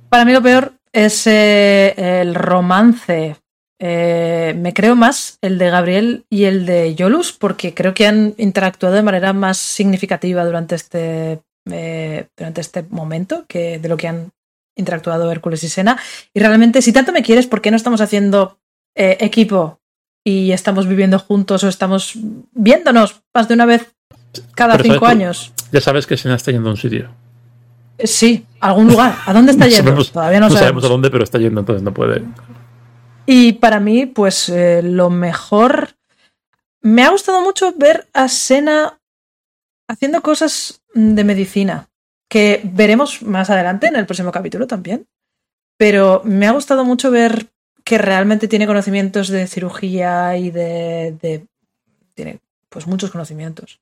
Para mí lo peor es eh, el romance. Eh, me creo más el de Gabriel y el de Yolus porque creo que han interactuado de manera más significativa durante este, eh, durante este momento que de lo que han interactuado Hércules y Sena. Y realmente, si tanto me quieres, ¿por qué no estamos haciendo eh, equipo y estamos viviendo juntos o estamos viéndonos más de una vez cada cinco años? Ya sabes que Sena está yendo a un sitio. Eh, sí, algún lugar. ¿A dónde está yendo? Todavía no, sabemos. a dónde, pero está yendo, entonces no puede. Y para mí, pues eh, lo mejor. Me ha gustado mucho ver a Sena haciendo cosas de medicina que veremos más adelante en el próximo capítulo también. Pero me ha gustado mucho ver que realmente tiene conocimientos de cirugía y de, tiene pues muchos conocimientos.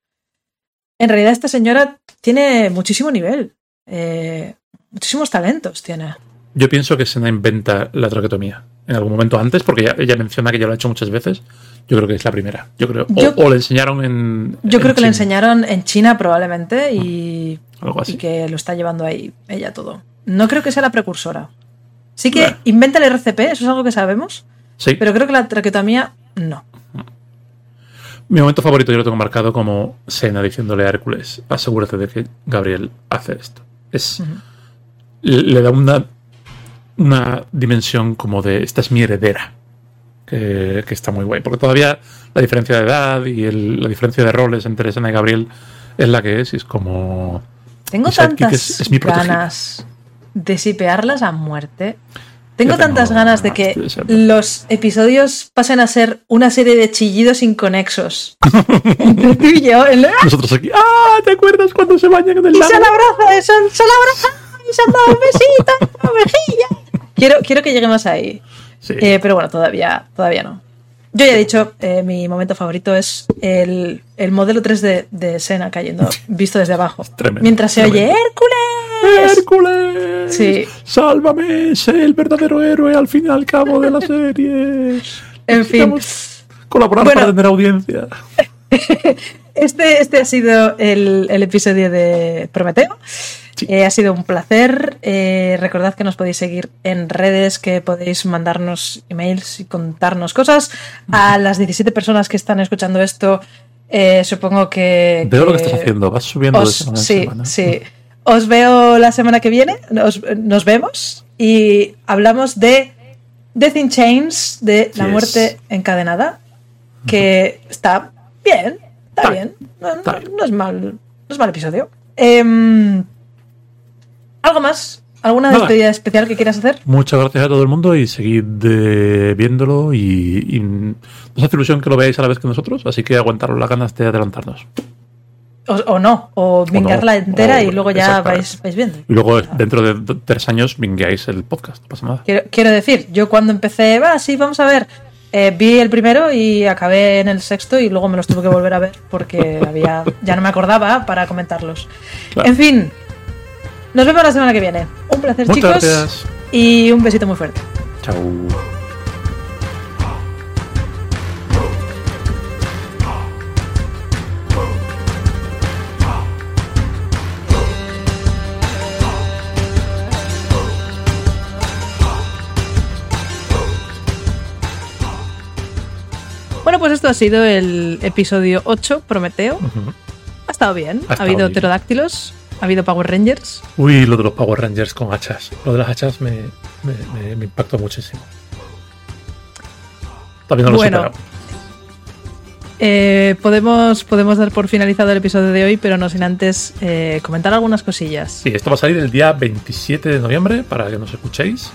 En realidad esta señora tiene muchísimo nivel, eh, muchísimos talentos tiene. Yo pienso que se inventa la traquetomía en algún momento antes, porque ella, menciona que ya lo ha hecho muchas veces. Yo creo que es la primera. Yo creo. o, le enseñaron en. Yo creo que le enseñaron en China probablemente y, y que lo está llevando ahí ella todo. No creo que sea la precursora. Sí que inventa el RCP, eso es algo que sabemos. Sí. Pero creo que la traqueotomía no. Mi momento favorito yo lo tengo marcado como Sena diciéndole a Hércules, asegúrate de que Gabriel hace esto. Es, Le da una una dimensión como de esta es mi heredera, que, está muy guay, porque todavía la diferencia de edad y la diferencia de roles entre Sena y Gabriel es la que es, y es como... Tengo tantas ganas de sipearlas a muerte. Tengo tantas ganas de que los episodios pasen a ser una serie de chillidos inconexos. entre tú y yo. Nosotros aquí. ¡Ah! ¿Te acuerdas cuando se bañan en el lago? Y se la abraza, se, se la abraza y se han dado un besito en la mejilla. Quiero, quiero que lleguemos ahí. Eh, pero bueno, todavía, todavía no. Yo ya he dicho, eh, mi momento favorito es el, el modelo 3 de, Sena cayendo, visto desde abajo. mientras se oye ¡Hércules! ¡Hércules! Sí. ¡Sálvame! Sé el verdadero héroe al fin y al cabo de la serie. en fin. Colaborar para tener audiencia. este, este ha sido el, el episodio de Prometeo. Eh, ha sido un placer. Eh, recordad que nos podéis seguir en redes, que podéis mandarnos emails y contarnos cosas. A las 17 personas que están escuchando esto, eh, supongo que. Veo lo que estás haciendo, vas subiendo Sí, sí. Os veo la semana que viene, nos, vemos y hablamos de Death in Chains, de la muerte encadenada, que está bien, está, bien. No, es mal, no es mal episodio. Em, ¿Algo más ¿Alguna despedida especial que quieras hacer? Muchas gracias a todo el mundo y seguid eh, viéndolo y, nos hace ilusión que lo veáis a la vez que nosotros, así que aguantaros las ganas de adelantarnos. O, no, o vingarla entera y luego ya vais, viendo. Y luego dentro de tres años vingueáis el podcast, no pasa nada. Quiero, decir, yo cuando empecé, va, sí, vamos a ver, eh, vi el primero y acabé en el sexto y luego me los tuve que volver a ver porque había ya no me acordaba para comentarlos. En fin, nos vemos la semana que viene. Un placer, chicos. Y un besito muy fuerte. Chao. Pues esto ha sido el episodio 8, Prometeo. Ha estado bien. Ha, habido pterodáctilos, ha habido Power Rangers. Uy, lo de los Power Rangers con hachas. Lo de las hachas me, impactó muchísimo. También no lo bueno, eh, podemos, podemos dar por finalizado el episodio de hoy, pero no sin antes eh, comentar algunas cosillas. Sí, esto va a salir el día 27 de noviembre para que nos escuchéis.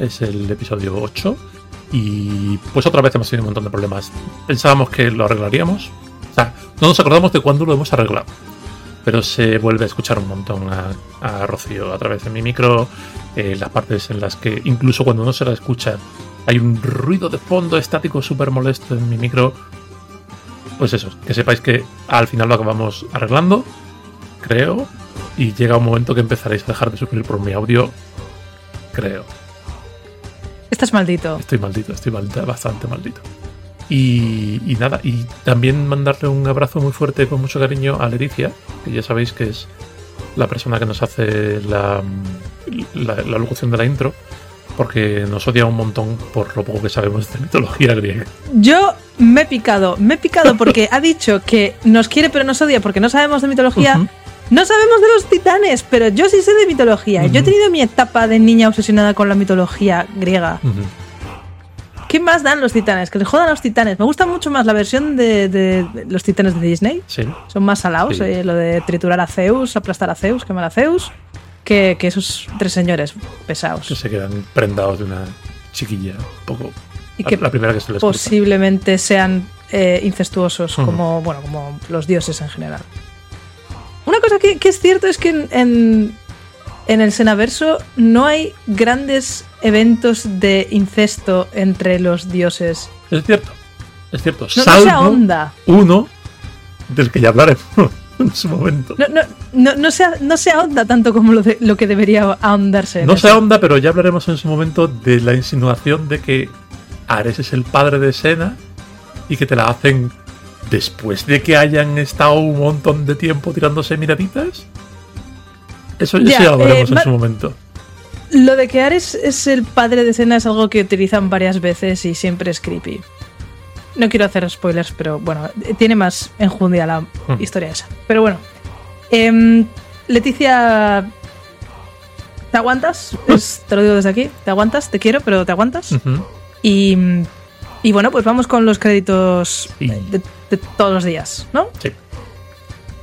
Es el episodio 8. Y pues otra vez hemos tenido un montón de problemas. Pensábamos que lo arreglaríamos. O sea, no nos acordamos de cuándo lo hemos arreglado. Pero se vuelve a escuchar un montón a, Rocío a través de mi micro. Eh, las partes en las que incluso cuando no se la escucha hay un ruido de fondo estático súper molesto en mi micro. Pues eso, que sepáis que al final lo acabamos arreglando, creo. Y llega un momento que empezaréis a dejar de sufrir por mi audio, creo. Estás maldito. Estoy maldito, estoy maldito, bastante maldito. Y, nada, y también mandarle un abrazo muy fuerte con mucho cariño a Leticia, que ya sabéis que es la persona que nos hace la, la, locución de la intro, porque nos odia un montón por lo poco que sabemos de mitología griega. Yo me he picado, me he picado porque ha dicho que nos quiere pero nos odia porque no sabemos de mitología. No sabemos de los titanes, pero yo sí sé de mitología. Yo he tenido mi etapa de niña obsesionada con la mitología griega. ¿Qué más dan los titanes? Que les jodan los titanes. Me gusta mucho más la versión de, los titanes de Disney. Sí. Son más salados. Eh, lo de triturar a Zeus, aplastar a Zeus, quemar a Zeus. Que, esos tres señores pesados. Que se quedan prendados de una chiquilla. Un poco. Y que la primera que se les posiblemente sean eh, incestuosos, como, bueno, como los dioses en general. Una cosa que, es cierto es que en, el Senaverso no hay grandes eventos de incesto entre los dioses. Es cierto, es cierto. No, no se ahonda. Uno del que ya hablaremos en su momento. No, no, no, se, no se ahonda tanto como lo, lo que debería ahondarse. No se ahonda, pero ya hablaremos en su momento de la insinuación de que Ares es el padre de Sena y que te la hacen después de que hayan estado un montón de tiempo tirándose miraditas. Eso ya, lo veremos en su momento. Lo de que Ares es el padre de escena es algo que utilizan varias veces y siempre es creepy. No quiero hacer spoilers, pero bueno, tiene más enjundia la hmm. historia esa. Pero bueno. Em, Leticia. ¿Te aguantas? te lo digo desde aquí. ¿Te aguantas? Te quiero, pero ¿te aguantas? Y y bueno, pues vamos con los créditos de, todos los días, ¿no? Sí.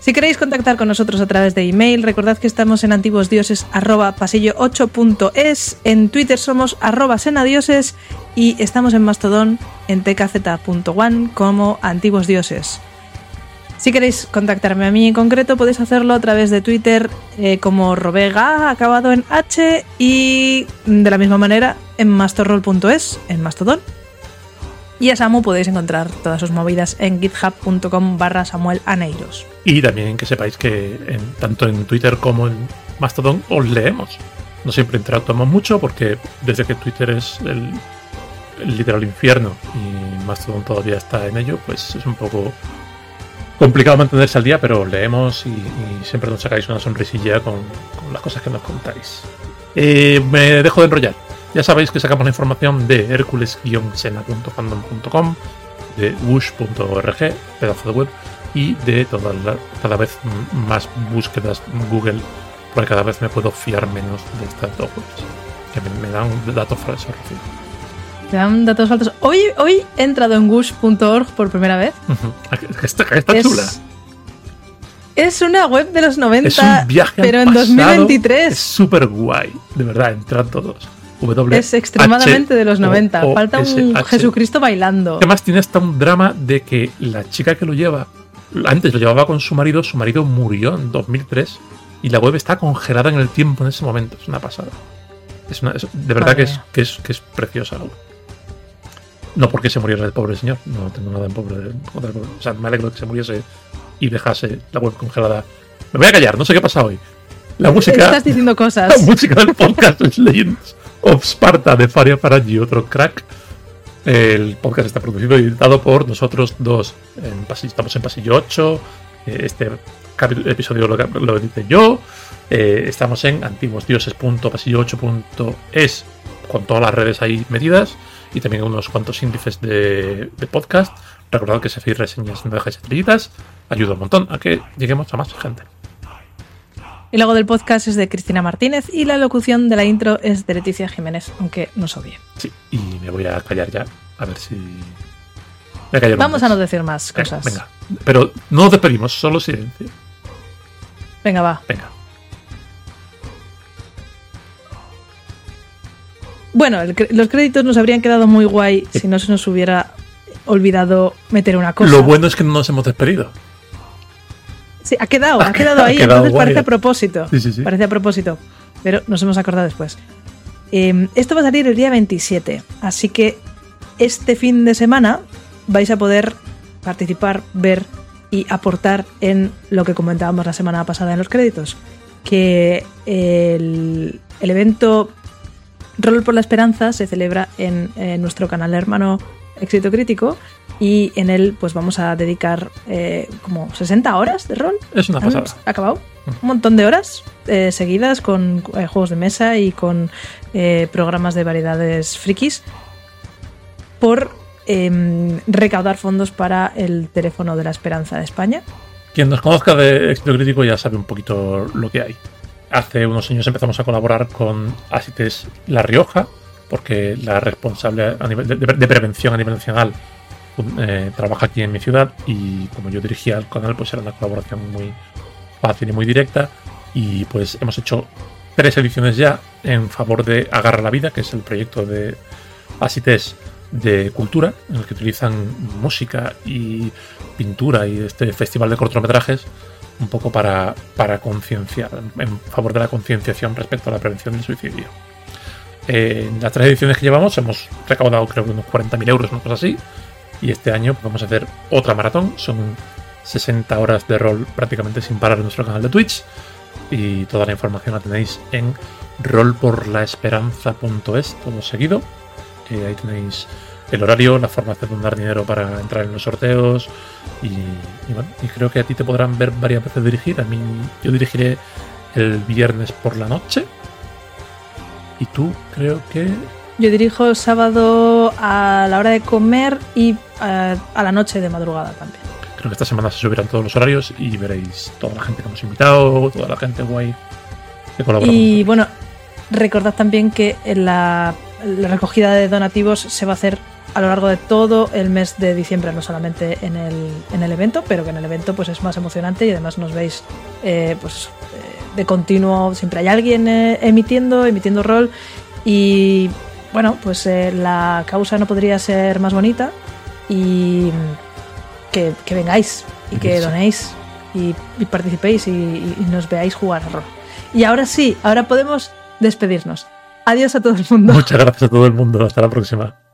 Si queréis contactar con nosotros a través de email, recordad que estamos en antiguosdioses.pasillo8.es, en Twitter somos arroba senadioses y estamos en Mastodon en tkz.one como antiguos dioses. Si queréis contactarme a mí en concreto, podéis hacerlo a través de Twitter eh, como Robega, acabado en H, y de la misma manera en masterroll.es, en Mastodon. Y a Samu podéis encontrar todas sus movidas en github.com barra Samuel Aneiros. Y también que sepáis que tanto en Twitter como en Mastodon os leemos. No siempre interactuamos mucho porque desde que Twitter es el, literal infierno y Mastodon todavía está en ello, pues es un poco complicado mantenerse al día, pero os leemos y, siempre nos sacáis una sonrisilla con, las cosas que nos contáis. Eh, me dejo de enrollar. Ya sabéis que sacamos la información de hercules-sena.fandom.com, de wush.org, pedazo de web, y de todas cada vez más búsquedas Google, porque cada vez me puedo fiar menos de estas dos webs, que me, dan datos falsos. Te dan datos falsos. Hoy, hoy he entrado en wush.org por primera vez. Está, está chula. Es una web de los 90, es un viaje pero en 2023. Es súper guay, de verdad, entran todos. Es extremadamente de los 90. Falta un Jesucristo bailando. Además, tiene hasta un drama de que la chica que lo lleva, antes lo llevaba con su marido, su marido murió en 2003 y la web está congelada en el tiempo en ese momento. Es una pasada. Es de verdad que es, que es, que, es, preciosa la web. No porque se muriera el pobre señor, no tengo nada en pobre, O sea, me alegro de que se muriese y dejase la web congelada. Me voy a callar, no sé qué pasa hoy. La música. Estás diciendo cosas. La música del podcast es Legends of Sparta de Faria Faragi, otro crack. El podcast está producido y editado por nosotros dos. En estamos en pasillo 8. Eh, este episodio lo, lo edité yo. Eh, estamos en antiguosdioses.pasillo8.es con todas las redes ahí medidas y también unos cuantos índices de, podcast. Recordad que si hacéis reseñas no dejáis estrellitas, ayuda un montón a que lleguemos a más gente. El logo del podcast es de Cristina Martínez y la locución de la intro es de Leticia Jiménez, aunque no se odie. Sí, y me voy a callar ya, a ver si... Vamos a no decir más cosas. venga, pero no nos despedimos, solo silencio. Venga, va. Venga. Bueno, los créditos nos habrían quedado muy guay si no se nos hubiera olvidado meter una cosa. Lo bueno es que no nos hemos despedido. Sí, ha quedado, ha, quedado ahí. entonces parece a propósito. Sí, sí, sí. Parece a propósito. Pero nos hemos acordado después. Em, esto va a salir el día 27. Así que este fin de semana vais a poder participar, ver y aportar en lo que comentábamos la semana pasada en los créditos. Que el, el evento Rol por la Esperanza se celebra en, nuestro canal hermano Éxito Crítico y en él pues vamos a dedicar eh, como 60 horas de rol. Es una pasada. Acabado. Mm. Un montón de horas eh, seguidas con eh, juegos de mesa y con programas de variedades frikis por em, recaudar fondos para el teléfono de la esperanza de España. Quien nos conozca de Éxito Crítico ya sabe un poquito lo que hay hace unos años empezamos a colaborar con Asites La Rioja, porque la responsable de, prevención a nivel nacional eh, trabaja aquí en mi ciudad y como yo dirigía el canal, pues era una colaboración muy fácil y muy directa. Y pues hemos hecho tres ediciones ya en favor de Agarra la Vida, que es el proyecto de Asites de cultura, en el que utilizan música y pintura y este festival de cortometrajes un poco para, para concienciar, en favor de la concienciación respecto a la prevención del suicidio. En las tres ediciones que llevamos hemos recaudado creo que unos 40.000 euros, una cosa así, y este año pues, vamos a hacer otra maratón, son 60 horas de rol prácticamente sin parar en nuestro canal de Twitch, y toda la información la tenéis en rolporlaesperanza.es, todo seguido, ahí tenéis el horario, la forma de dar dinero para entrar en los sorteos. Y, y creo que a ti te podrán ver varias veces dirigir. A mí yo dirigiré el viernes por la noche y tú creo que... Yo dirijo sábado a la hora de comer y a, eh, a la noche de madrugada también. Creo que esta semana se subirán todos los horarios y veréis toda la gente que hemos invitado, toda la gente guay que colabora. Y bueno, recordad también que la, la recogida de donativos se va a hacer a lo largo de todo el mes de diciembre, no solamente en el, en el evento, pero que en el evento pues es más emocionante y además nos veis eh, pues eh, de continuo, siempre hay alguien eh, emitiendo, emitiendo rol y bueno, pues la causa no podría ser más bonita y que, vengáis y que donéis y, participéis y nos veáis jugar a rol. Y ahora sí, ahora podemos despedirnos. Adiós a todo el mundo. Muchas gracias a todo el mundo. Hasta la próxima.